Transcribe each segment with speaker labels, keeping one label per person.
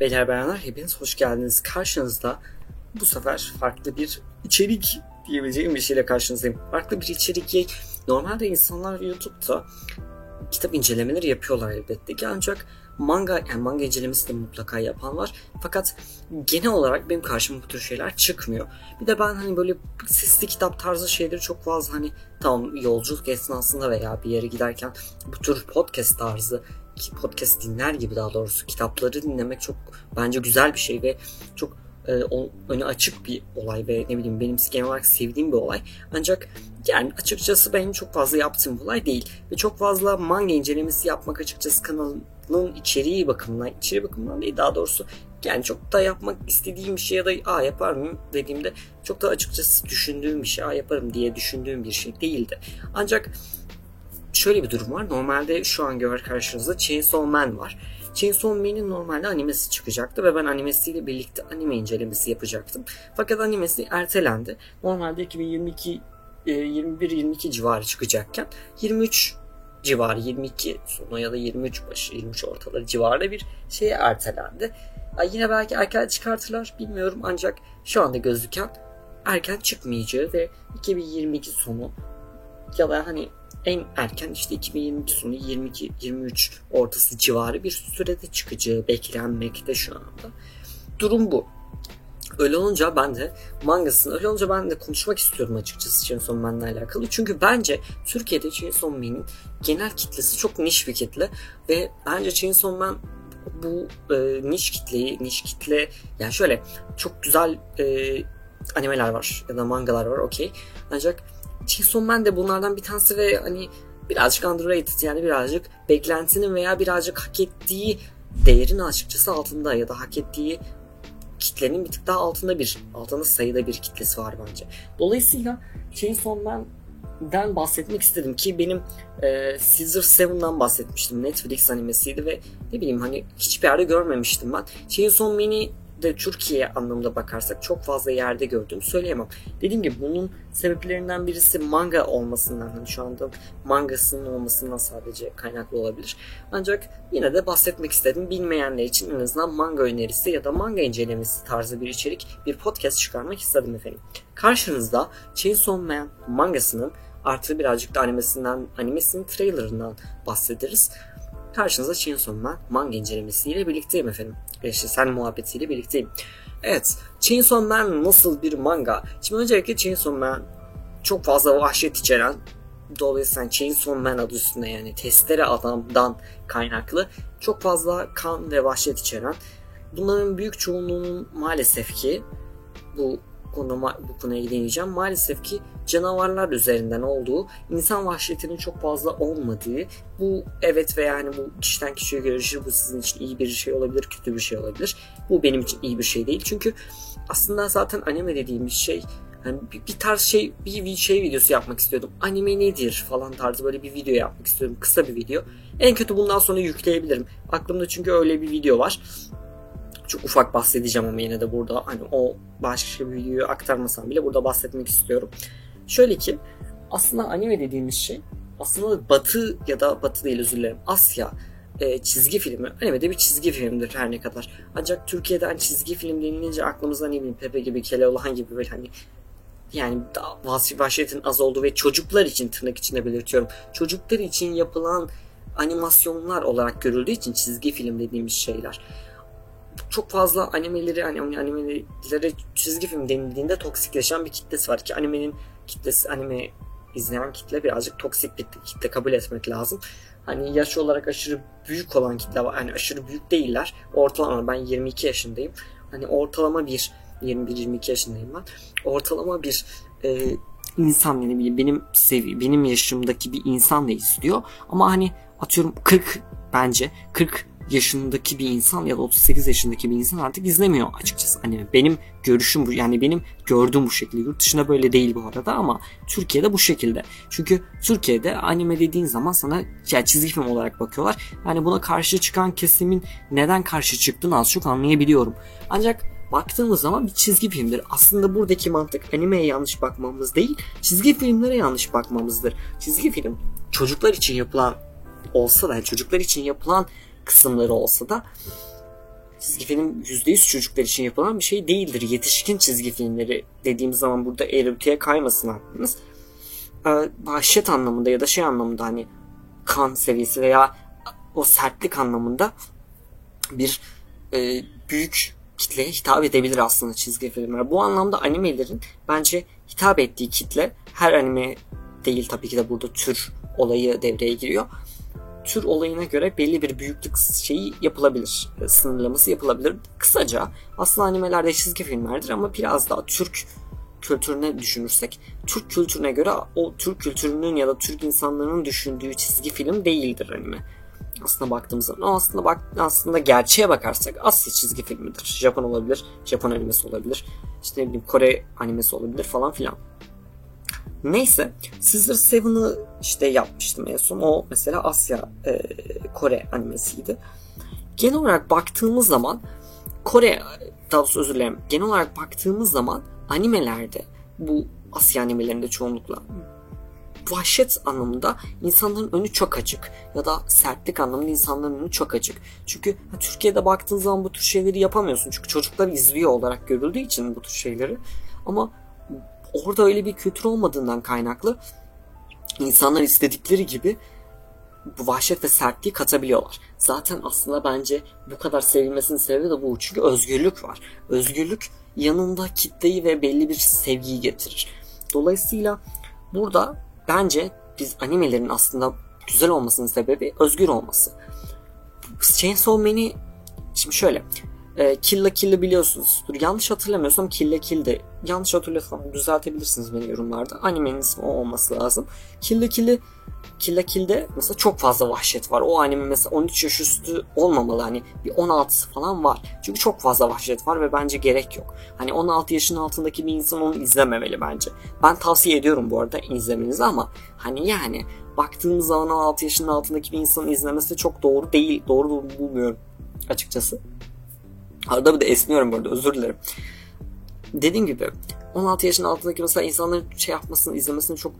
Speaker 1: Beyler bayanlar hepiniz hoş geldiniz. Karşınızda bu sefer farklı bir içerik diyebileceğim bir şeyle karşınızdayım. Farklı bir içerik. Normalde insanlar YouTube'da kitap incelemeleri yapıyorlar elbette ki ancak manga yani manga incelemesi de mutlaka yapan var. Fakat genel olarak benim karşıma bu tür şeyler çıkmıyor. Bir de ben hani böyle sesli kitap tarzı şeyleri çok fazla hani tam yolculuk esnasında veya bir yere giderken bu tür podcast tarzı podcast dinler gibi daha doğrusu kitapları dinlemek çok bence güzel bir şey ve çok e, o, öne açık bir olay ve ne bileyim benim genel olarak sevdiğim bir olay. Ancak yani açıkçası benim çok fazla yaptığım bir olay değil. Ve çok fazla manga incelemesi yapmak açıkçası kanalın içeriği bakımından, içeriği bakımından değil daha doğrusu yani çok da yapmak istediğim bir şey ya da a yapar mıyım dediğimde çok da açıkçası düşündüğüm bir şey a yaparım diye düşündüğüm bir şey değildi. Ancak şöyle bir durum var. Normalde şu an gör karşınızda Chainsaw Man var. Chainsaw Man'in normalde animesi çıkacaktı ve ben animesiyle birlikte anime incelemesi yapacaktım. Fakat animesi ertelendi. Normalde 2022 21-22 e, civarı çıkacakken 23 civarı 22 sonu ya da 23 başı 23 ortaları civarında bir şeye ertelendi. Yine belki erken çıkartırlar bilmiyorum ancak şu anda gözüken erken çıkmayacağı ve 2022 sonu ya da hani en erken işte 2022 sonu 22-23 ortası civarı bir sürede çıkacağı beklenmekte şu anda. Durum bu. Öyle olunca ben de mangasını öyle olunca ben de konuşmak istiyorum açıkçası Chainsaw Man'la alakalı. Çünkü bence Türkiye'de Chainsaw Man'in genel kitlesi çok niş bir kitle ve bence Chainsaw Man bu e, niş kitleyi, niş kitle yani şöyle çok güzel e, animeler var ya da mangalar var okey. Ancak Chainsaw Man de bunlardan bir tanesi ve hani birazcık underrated yani birazcık beklentinin veya birazcık hak ettiği değerin açıkçası altında ya da hak ettiği kitlenin bir tık daha altında bir altında sayıda bir kitlesi var bence. Dolayısıyla Chainsaw Man'den bahsetmek istedim ki benim e, Caesar 7'dan bahsetmiştim. Netflix animesiydi ve ne bileyim hani hiçbir yerde görmemiştim ben. Chainsaw Man'i de Türkiye anlamında bakarsak çok fazla yerde gördüğümü söyleyemem. Dediğim gibi bunun sebeplerinden birisi manga olmasından hani şu anda mangasının olmasından sadece kaynaklı olabilir. Ancak yine de bahsetmek istedim. Bilmeyenler için en azından manga önerisi ya da manga incelemesi tarzı bir içerik bir podcast çıkarmak istedim efendim. Karşınızda Chainsaw Man mangasının artı birazcık da animesinden, animesinin trailerından bahsederiz. Karşınızda Chainsaw Man manga incelemesiyle birlikteyim efendim. İşte sen muhabbetiyle birlikteyim. Evet, Chainsaw Man nasıl bir manga? Şimdi öncelikle Chainsaw Man çok fazla vahşet içeren dolayısıyla Chainsaw Man adı üstünde yani testere adamdan kaynaklı çok fazla kan ve vahşet içeren bunların büyük çoğunluğunun maalesef ki bu konuda bu konuya değineceğim. Maalesef ki canavarlar üzerinden olduğu, insan vahşetinin çok fazla olmadığı, bu evet ve yani bu kişiden kişiye göre bu sizin için iyi bir şey olabilir, kötü bir şey olabilir. Bu benim için iyi bir şey değil. Çünkü aslında zaten anime dediğimiz şey yani bir, bir tarz şey bir şey videosu yapmak istiyordum. Anime nedir falan tarzı böyle bir video yapmak istiyorum. Kısa bir video. En kötü bundan sonra yükleyebilirim. Aklımda çünkü öyle bir video var çok ufak bahsedeceğim ama yine de burada hani o başka bir videoyu aktarmasam bile burada bahsetmek istiyorum. Şöyle ki aslında anime dediğimiz şey aslında batı ya da batı değil özür dilerim Asya e, çizgi filmi. Anime de bir çizgi filmdir her ne kadar. Ancak Türkiye'de hani çizgi film denilince aklımıza ne bileyim Pepe gibi Keloğlan gibi böyle hani yani vahşetin az olduğu ve çocuklar için tırnak içinde belirtiyorum. Çocuklar için yapılan animasyonlar olarak görüldüğü için çizgi film dediğimiz şeyler çok fazla animeleri hani animelere çizgi film denildiğinde toksikleşen bir kitlesi var ki animenin kitlesi anime izleyen kitle birazcık toksik bir kitle kabul etmek lazım. Hani yaş olarak aşırı büyük olan kitle var. Hani aşırı büyük değiller. Ortalama ben 22 yaşındayım. Hani ortalama bir 21-22 yaşındayım ben. Ortalama bir e, insan yani benim sevi benim yaşımdaki bir insan da istiyor. Ama hani atıyorum 40 bence 40 yaşındaki bir insan ya da 38 yaşındaki bir insan artık izlemiyor açıkçası anime. Benim görüşüm bu yani benim gördüğüm bu şekilde. Yurt dışında böyle değil bu arada ama Türkiye'de bu şekilde. Çünkü Türkiye'de anime dediğin zaman sana yani çizgi film olarak bakıyorlar. Yani buna karşı çıkan kesimin neden karşı çıktığını az çok anlayabiliyorum. Ancak baktığımız zaman bir çizgi filmdir. Aslında buradaki mantık animeye yanlış bakmamız değil, çizgi filmlere yanlış bakmamızdır. Çizgi film çocuklar için yapılan olsa da çocuklar için yapılan kısımları olsa da çizgi film %100 çocuklar için yapılan bir şey değildir. Yetişkin çizgi filmleri dediğimiz zaman burada eğritiye kaymasın aklınız. Ee, vahşet anlamında ya da şey anlamında hani kan seviyesi veya o sertlik anlamında bir e, büyük kitleye hitap edebilir aslında çizgi filmler. Bu anlamda animelerin bence hitap ettiği kitle her anime değil tabii ki de burada tür olayı devreye giriyor. Tür olayına göre belli bir büyüklük şeyi yapılabilir. Sınırlaması yapılabilir. Kısaca aslında animelerde çizgi filmlerdir ama biraz daha Türk kültürüne düşünürsek Türk kültürüne göre o Türk kültürünün ya da Türk insanlarının düşündüğü çizgi film değildir anime. Aslında baktığımız zaman aslında bak aslında gerçeğe bakarsak Asya çizgi filmidir. Japon olabilir, Japon animesi olabilir. İşte ne bileyim Kore animesi olabilir falan filan. Neyse Scissor Seven'ı işte yapmıştım en son. O mesela Asya e, Kore animesiydi. Genel olarak baktığımız zaman Kore daha doğrusu özür dilerim. Genel olarak baktığımız zaman animelerde bu Asya animelerinde çoğunlukla vahşet anlamında insanların önü çok açık ya da sertlik anlamında insanların önü çok açık. Çünkü Türkiye'de baktığın zaman bu tür şeyleri yapamıyorsun. Çünkü çocuklar izliyor olarak görüldüğü için bu tür şeyleri. Ama orada öyle bir kültür olmadığından kaynaklı insanlar istedikleri gibi bu vahşet ve sertliği katabiliyorlar. Zaten aslında bence bu kadar sevilmesinin sebebi de bu. Çünkü özgürlük var. Özgürlük yanında kitleyi ve belli bir sevgiyi getirir. Dolayısıyla burada bence biz animelerin aslında güzel olmasının sebebi özgür olması. Chainsaw Man'i şimdi şöyle e, Kill la Kill'i biliyorsunuz. Dur, yanlış hatırlamıyorsam Kill la Kill'de yanlış hatırlıyorsam düzeltebilirsiniz beni yorumlarda. Animenin ismi o olması lazım. Kill la Kill'i Kill la Kill'de mesela çok fazla vahşet var. O anime mesela 13 yaş üstü olmamalı. Hani bir 16 falan var. Çünkü çok fazla vahşet var ve bence gerek yok. Hani 16 yaşın altındaki bir insan onu izlememeli bence. Ben tavsiye ediyorum bu arada izlemenizi ama hani yani baktığımız zaman 16 yaşının altındaki bir insanın izlemesi çok doğru değil. Doğru bulmuyorum açıkçası. Arada bir de esniyorum bu arada özür dilerim. Dediğim gibi 16 yaşın altındaki mesela insanların şey yapmasını izlemesini çok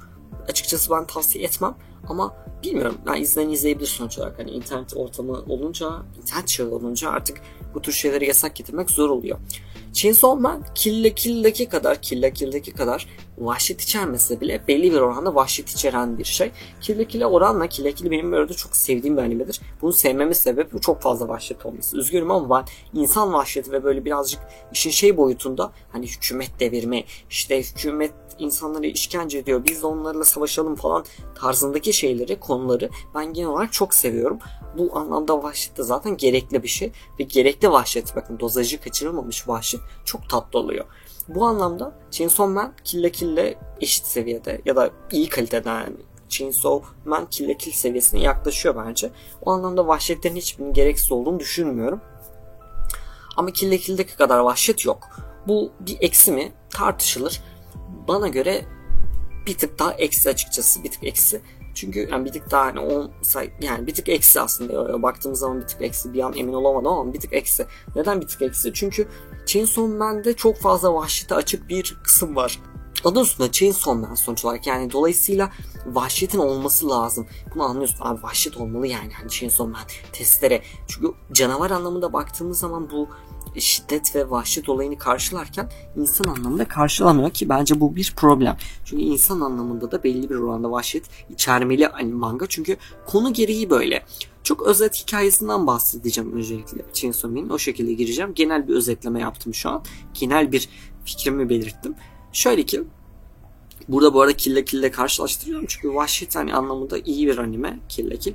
Speaker 1: açıkçası ben tavsiye etmem. Ama bilmiyorum. Yani izleyen izleyebilir sonuç olarak. Hani internet ortamı olunca, internet çağı olunca artık bu tür şeyleri yasak getirmek zor oluyor. Chainsaw Man Kill la Kill'deki kadar, Kill la Kill'deki kadar vahşet içermese bile belli bir oranda vahşet içeren bir şey. Kill Kill'e oranla Kill Kill benim böyle çok sevdiğim bir animedir. Bunu sevmemin sebebi çok fazla vahşet olması. Üzgünüm ama ben insan vahşeti ve böyle birazcık işin şey boyutunda hani hükümet devirme, işte hükümet insanları işkence ediyor biz de onlarla savaşalım falan tarzındaki şeyleri konuları ben genel olarak çok seviyorum. Bu anlamda vahşet de zaten gerekli bir şey ve gerekli vahşet bakın dozajı kaçırılmamış vahşet çok tatlı oluyor. Bu anlamda Chainsaw Man Kill Kill'le eşit seviyede ya da iyi kalitede yani Chainsaw Man Kill Kill seviyesine yaklaşıyor bence. O anlamda vahşetlerin hiçbirinin gereksiz olduğunu düşünmüyorum. Ama Kill Kill'deki kadar vahşet yok. Bu bir eksi mi? Tartışılır bana göre bir tık daha eksi açıkçası bir tık eksi. Çünkü yani bir tık daha hani 10 yani bir tık eksi aslında baktığımız zaman bir tık eksi bir an emin olamadım ama bir tık eksi. Neden bir tık eksi? Çünkü Chainsaw Man'de çok fazla vahşete açık bir kısım var. Adı üstünde Chainsaw Man sonuç olarak yani dolayısıyla vahşetin olması lazım. Bunu anlıyorsun abi vahşet olmalı yani hani Chainsaw Man testere. Çünkü canavar anlamında baktığımız zaman bu şiddet ve vahşet olayını karşılarken insan anlamında karşılamıyor ki bence bu bir problem. Çünkü insan anlamında da belli bir oranda vahşet içermeli manga. Çünkü konu gereği böyle. Çok özet hikayesinden bahsedeceğim öncelikle Chainsaw Man'in. O şekilde gireceğim. Genel bir özetleme yaptım şu an. Genel bir fikrimi belirttim. Şöyle ki Burada bu arada Kill la Kill'le karşılaştırıyorum çünkü Vahşet hani anlamında iyi bir anime Kill la Kill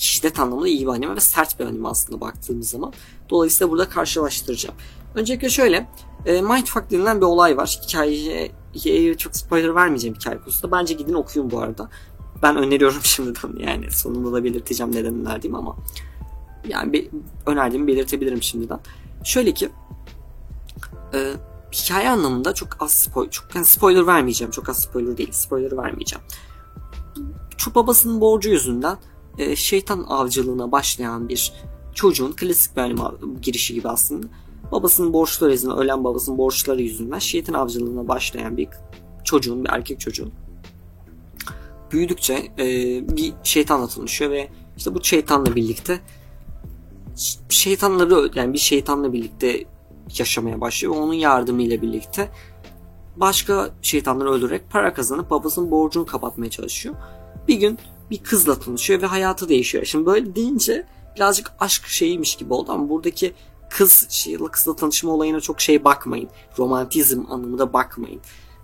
Speaker 1: şiddet anlamında iyi bir anime ve sert bir anime aslında baktığımız zaman. Dolayısıyla burada karşılaştıracağım. Öncelikle şöyle e, Mindfuck denilen bir olay var. Hikayeye, çok spoiler vermeyeceğim hikaye konusunda. Bence gidin okuyun bu arada. Ben öneriyorum şimdiden yani sonunda da belirteceğim neden önerdiğim ama yani bir önerdiğimi belirtebilirim şimdiden. Şöyle ki e, hikaye anlamında çok az spoiler, çok yani spoiler vermeyeceğim. Çok az spoiler değil. Spoiler vermeyeceğim. Şu babasının borcu yüzünden e, şeytan avcılığına başlayan bir çocuğun klasik bir anime girişi gibi aslında. Babasının borçları yüzünden, ölen babasının borçları yüzünden şeytan avcılığına başlayan bir çocuğun, bir erkek çocuğun büyüdükçe e, bir şeytanla tanışıyor ve işte bu şeytanla birlikte şeytanları yani bir şeytanla birlikte yaşamaya başlıyor ve onun yardımıyla birlikte başka şeytanları öldürerek para kazanıp babasının borcunu kapatmaya çalışıyor. Bir gün bir kızla tanışıyor ve hayatı değişiyor. Şimdi böyle deyince birazcık aşk şeyiymiş gibi oldu ama buradaki kız şeyle kızla tanışma olayına çok şey bakmayın. Romantizm anlamında bakmayın.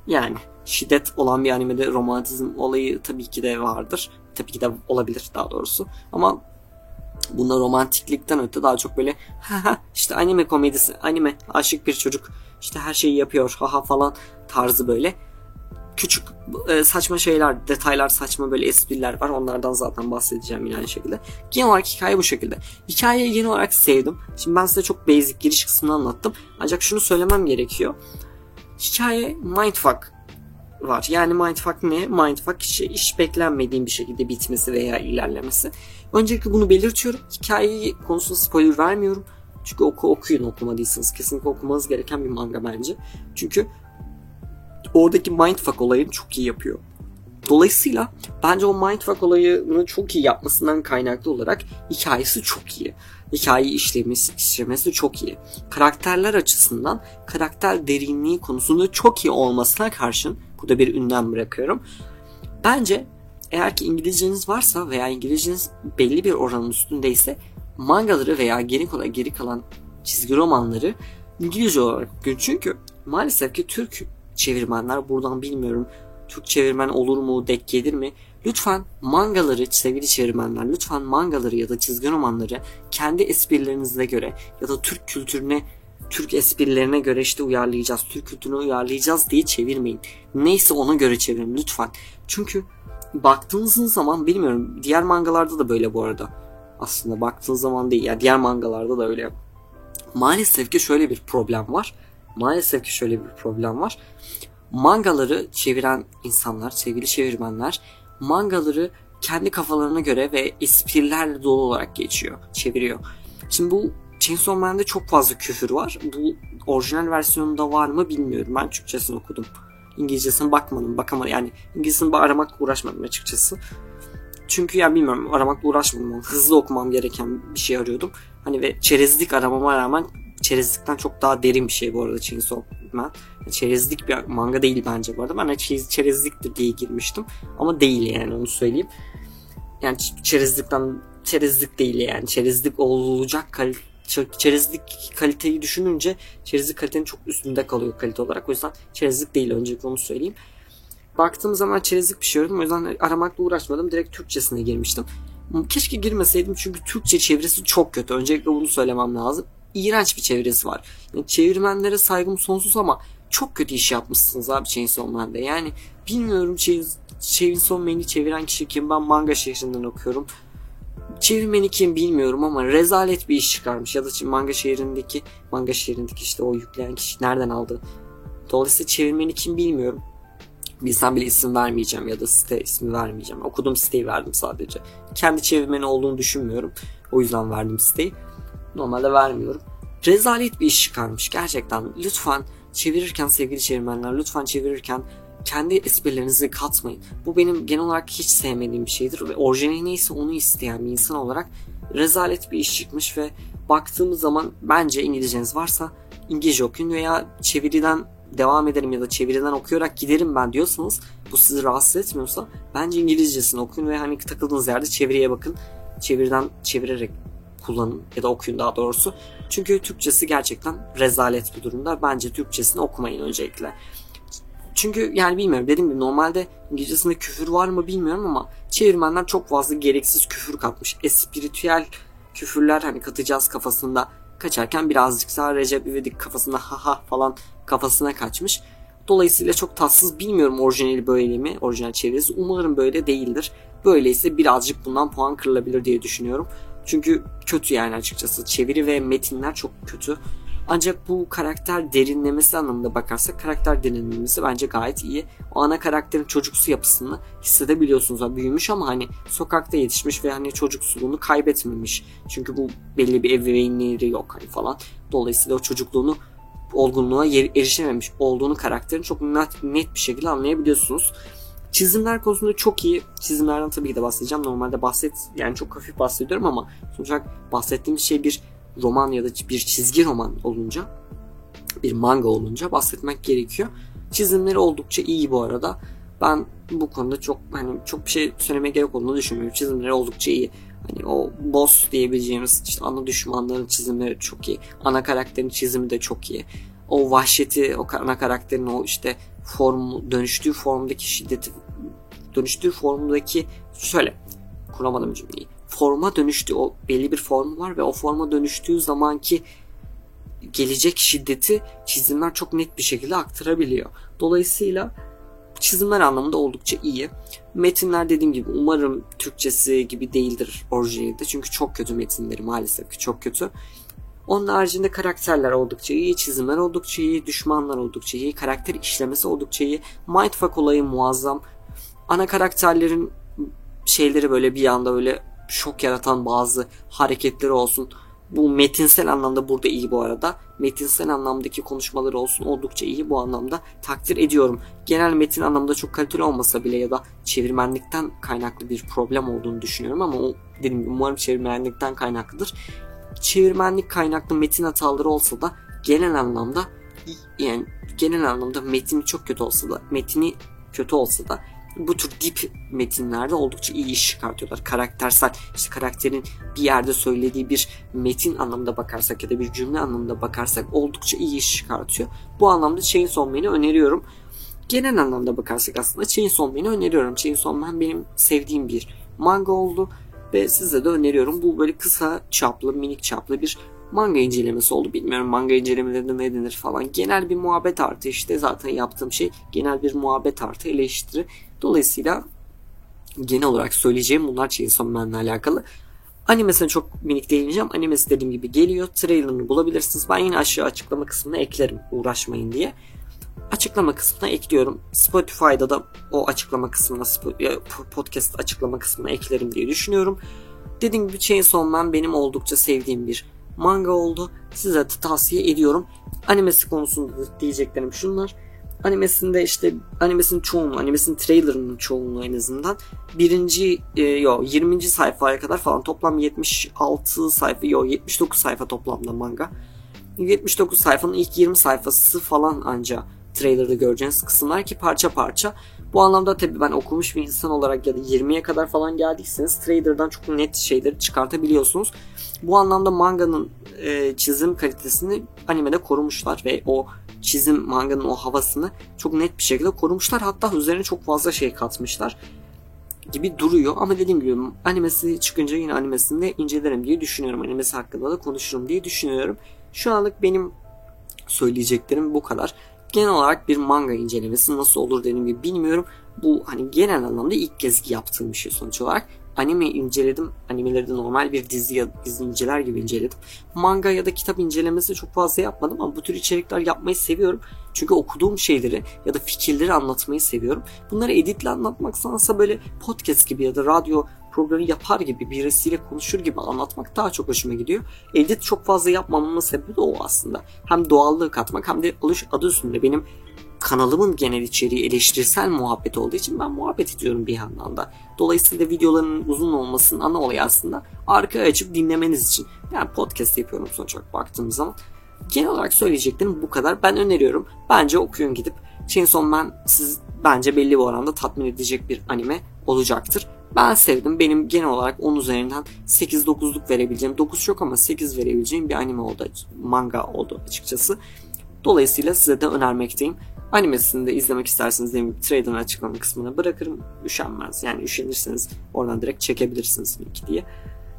Speaker 1: Yani şiddet olan bir animede romantizm olayı tabii ki de vardır. Tabii ki de olabilir daha doğrusu. Ama bunda romantiklikten öte daha çok böyle işte anime komedisi, anime aşık bir çocuk işte her şeyi yapıyor haha falan tarzı böyle küçük e, saçma şeyler, detaylar, saçma böyle espriler var. Onlardan zaten bahsedeceğim yine aynı şekilde. Genel olarak hikaye bu şekilde. Hikayeyi genel olarak sevdim. Şimdi ben size çok basic giriş kısmını anlattım. Ancak şunu söylemem gerekiyor. Hikaye mindfuck var. Yani mindfuck ne? Mindfuck hiç, hiç beklenmediğim bir şekilde bitmesi veya ilerlemesi. Öncelikle bunu belirtiyorum. Hikayeyi konusunda spoiler vermiyorum. Çünkü oku okuyun okumadıysanız. Kesinlikle okumanız gereken bir manga bence. Çünkü oradaki mindfuck olayını çok iyi yapıyor. Dolayısıyla bence o mindfuck olayını çok iyi yapmasından kaynaklı olarak hikayesi çok iyi. Hikayeyi işlemesi, işlemesi çok iyi. Karakterler açısından karakter derinliği konusunda çok iyi olmasına karşın bu da bir ünlem bırakıyorum. Bence eğer ki İngilizceniz varsa veya İngilizceniz belli bir oranın üstündeyse mangaları veya geri geri kalan çizgi romanları İngilizce olarak okuyun. Çünkü maalesef ki Türk çevirmenler buradan bilmiyorum Türk çevirmen olur mu, denk gelir mi? Lütfen mangaları sevgili çevirmenler lütfen mangaları ya da çizgi romanları kendi esprilerinize göre ya da Türk kültürüne Türk esprilerine göre işte uyarlayacağız, Türk kültürüne uyarlayacağız diye çevirmeyin. Neyse ona göre çevirin lütfen. Çünkü baktığınız zaman bilmiyorum diğer mangalarda da böyle bu arada. Aslında baktığınız zaman değil ya yani diğer mangalarda da öyle. Maalesef ki şöyle bir problem var. Maalesef ki şöyle bir problem var. Mangaları çeviren insanlar, sevgili çevirmenler mangaları kendi kafalarına göre ve esprilerle dolu olarak geçiyor, çeviriyor. Şimdi bu Chainsaw Man'de çok fazla küfür var. Bu orijinal versiyonunda var mı bilmiyorum. Ben Türkçesini okudum. İngilizcesine bakmadım, bakamadım. Yani İngilizcesini aramakla uğraşmadım açıkçası. Çünkü yani bilmiyorum aramakla uğraşmadım. Hızlı okumam gereken bir şey arıyordum. Hani ve çerezlik aramama rağmen çerezlikten çok daha derin bir şey bu arada Chainsaw Man. Çerezlik bir manga değil bence bu arada. Ben çerezliktir diye girmiştim. Ama değil yani onu söyleyeyim. Yani çerezlikten çerezlik değil yani. Çerezlik olacak kalite çerezlik kaliteyi düşününce çerezlik kalitenin çok üstünde kalıyor kalite olarak. O yüzden çerezlik değil öncelikle onu söyleyeyim. Baktığım zaman çerezlik aradım. O yüzden aramakla uğraşmadım. Direkt Türkçesine girmiştim. Keşke girmeseydim çünkü Türkçe çevirisi çok kötü. Öncelikle bunu söylemem lazım. İğrenç bir çevirisi var. Yani çevirmenlere saygım sonsuz ama çok kötü iş yapmışsınız abi Chainsaw Man'de. Yani bilmiyorum Chainsaw Man'i çeviren kişi kim? Ben manga şehrinden okuyorum. Çevirmeni kim bilmiyorum ama rezalet bir iş çıkarmış. Ya da manga şehrindeki manga şehrindeki işte o yükleyen kişi nereden aldı? Dolayısıyla çevirmeni kim bilmiyorum. Bilsem bile isim vermeyeceğim ya da site ismi vermeyeceğim. Okuduğum siteyi verdim sadece. Kendi çevirmeni olduğunu düşünmüyorum. O yüzden verdim siteyi. Normalde vermiyorum. Rezalet bir iş çıkarmış gerçekten. Lütfen çevirirken sevgili çevirmenler lütfen çevirirken kendi esprilerinizi katmayın. Bu benim genel olarak hiç sevmediğim bir şeydir ve orijinali neyse onu isteyen bir insan olarak rezalet bir iş çıkmış ve baktığımız zaman bence İngilizceniz varsa İngilizce okuyun veya çeviriden devam ederim ya da çeviriden okuyarak giderim ben diyorsanız bu sizi rahatsız etmiyorsa bence İngilizcesini okuyun ve hani takıldığınız yerde çeviriye bakın. Çeviriden çevirerek kullanın ya da okuyun daha doğrusu. Çünkü Türkçesi gerçekten rezalet bir durumda. Bence Türkçesini okumayın öncelikle. Çünkü yani bilmiyorum dediğim gibi normalde İngilizcesinde küfür var mı bilmiyorum ama çevirmenler çok fazla gereksiz küfür katmış. Espiritüel küfürler hani katacağız kafasında kaçarken birazcık daha Recep İvedik kafasında haha falan kafasına kaçmış. Dolayısıyla çok tatsız bilmiyorum orijinali böyle mi? Orijinal çevirisi. Umarım böyle değildir. Böyleyse birazcık bundan puan kırılabilir diye düşünüyorum. Çünkü kötü yani açıkçası. Çeviri ve metinler çok kötü. Ancak bu karakter derinlemesi anlamında bakarsak karakter derinlemesi bence gayet iyi. O ana karakterin çocuksu yapısını hissedebiliyorsunuz. Yani büyümüş ama hani sokakta yetişmiş ve hani çocuksuluğunu kaybetmemiş. Çünkü bu belli bir ebeveynleri yok hani falan. Dolayısıyla o çocukluğunu olgunluğa erişememiş olduğunu karakterin çok net, net bir şekilde anlayabiliyorsunuz. Çizimler konusunda çok iyi. Çizimlerden tabii ki de bahsedeceğim. Normalde bahset yani çok hafif bahsediyorum ama sonuç olarak bahsettiğim şey bir roman ya da bir çizgi roman olunca bir manga olunca bahsetmek gerekiyor. Çizimleri oldukça iyi bu arada. Ben bu konuda çok hani çok bir şey söylemeye gerek olduğunu düşünmüyorum. Çizimleri oldukça iyi. Hani o boss diyebileceğimiz işte ana düşmanların çizimleri çok iyi. Ana karakterin çizimi de çok iyi. O vahşeti, o ana karakterin o işte formu, dönüştüğü formdaki şiddeti, dönüştüğü formdaki şöyle kuramadım cümleyi. Forma dönüştü, o belli bir formu var ve o forma dönüştüğü zamanki gelecek şiddeti çizimler çok net bir şekilde aktarabiliyor. Dolayısıyla çizimler anlamında oldukça iyi. Metinler dediğim gibi umarım Türkçesi gibi değildir orijinalde. Çünkü çok kötü metinleri maalesef ki çok kötü. Onun haricinde karakterler oldukça iyi, çizimler oldukça iyi, düşmanlar oldukça iyi, karakter işlemesi oldukça iyi. Mindfuck olayı muazzam. Ana karakterlerin şeyleri böyle bir anda böyle şok yaratan bazı hareketleri olsun. Bu metinsel anlamda burada iyi bu arada. Metinsel anlamdaki konuşmaları olsun oldukça iyi bu anlamda takdir ediyorum. Genel metin anlamda çok kaliteli olmasa bile ya da çevirmenlikten kaynaklı bir problem olduğunu düşünüyorum ama o gibi umarım çevirmenlikten kaynaklıdır. Çevirmenlik kaynaklı metin hataları olsa da genel anlamda yani genel anlamda metni çok kötü olsa da metni kötü olsa da bu tür dip metinlerde oldukça iyi iş çıkartıyorlar. Karaktersel, işte karakterin bir yerde söylediği bir metin anlamında bakarsak ya da bir cümle anlamında bakarsak oldukça iyi iş çıkartıyor. Bu anlamda Chainsaw Man'i öneriyorum. Genel anlamda bakarsak aslında Chainsaw Man'i öneriyorum. Chainsaw Man benim sevdiğim bir manga oldu ve size de öneriyorum. Bu böyle kısa çaplı, minik çaplı bir manga incelemesi oldu. Bilmiyorum manga incelemelerinde ne denir falan. Genel bir muhabbet artı işte zaten yaptığım şey genel bir muhabbet artı eleştiri. Dolayısıyla genel olarak söyleyeceğim bunlar Chainsaw Man'le alakalı. Animesine çok minik değineceğim. Animesi dediğim gibi geliyor. Trailerını bulabilirsiniz. Ben yine aşağı açıklama kısmına eklerim uğraşmayın diye. Açıklama kısmına ekliyorum. Spotify'da da o açıklama kısmına podcast açıklama kısmına eklerim diye düşünüyorum. Dediğim gibi Chainsaw Man benim oldukça sevdiğim bir manga oldu. Size de tavsiye ediyorum. Animesi konusunda diyeceklerim şunlar. Animesinde işte animesinin çoğunluğu, animesinin trailerının çoğunluğu en azından birinci e, yo 20. sayfaya kadar falan toplam 76 sayfa yo 79 sayfa toplamda manga. 79 sayfanın ilk 20 sayfası falan anca trailer'da göreceğiniz kısımlar ki parça parça. Bu anlamda tabii ben okumuş bir insan olarak ya da 20'ye kadar falan geldiyseniz trailer'dan çok net şeyleri çıkartabiliyorsunuz. Bu anlamda manganın e, çizim kalitesini animede korumuşlar ve o çizim manganın o havasını çok net bir şekilde korumuşlar. Hatta üzerine çok fazla şey katmışlar gibi duruyor. Ama dediğim gibi animesi çıkınca yine animesini de incelerim diye düşünüyorum. Animesi hakkında da konuşurum diye düşünüyorum. Şu anlık benim söyleyeceklerim bu kadar. Genel olarak bir manga incelemesi nasıl olur dediğim gibi bilmiyorum. Bu hani genel anlamda ilk kez yaptığım bir şey sonuç olarak anime inceledim. Animeleri de normal bir dizi ya dizi inceler gibi inceledim. Manga ya da kitap incelemesi çok fazla yapmadım ama bu tür içerikler yapmayı seviyorum. Çünkü okuduğum şeyleri ya da fikirleri anlatmayı seviyorum. Bunları editle anlatmaksansa böyle podcast gibi ya da radyo programı yapar gibi birisiyle konuşur gibi anlatmak daha çok hoşuma gidiyor. Edit çok fazla yapmamamın sebebi de o aslında. Hem doğallığı katmak hem de adı üstünde benim kanalımın genel içeriği eleştirisel muhabbet olduğu için ben muhabbet ediyorum bir yandan da. Dolayısıyla videoların uzun olmasının ana olayı aslında arkaya açıp dinlemeniz için. Yani podcast yapıyorum sonuç olarak baktığım zaman. Genel olarak söyleyeceklerim bu kadar. Ben öneriyorum. Bence okuyun gidip. Chainsaw Man siz bence belli bir oranda tatmin edecek bir anime olacaktır. Ben sevdim. Benim genel olarak 10 üzerinden 8-9'luk verebileceğim. 9 çok ama 8 verebileceğim bir anime oldu. Manga oldu açıkçası. Dolayısıyla size de önermekteyim. Animesini de izlemek isterseniz dediğim gibi trailer'ın açıklama kısmına bırakırım. Üşenmez. Yani üşenirseniz oradan direkt çekebilirsiniz linki diye.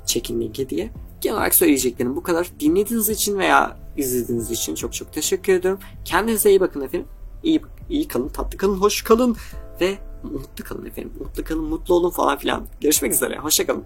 Speaker 1: Çekin linki diye. Genel olarak söyleyeceklerim bu kadar. Dinlediğiniz için veya izlediğiniz için çok çok teşekkür ediyorum. Kendinize iyi bakın efendim. İyi, iyi kalın, tatlı kalın, hoş kalın ve mutlu kalın efendim. Mutlu kalın, mutlu olun falan filan. Görüşmek üzere. Hoşçakalın.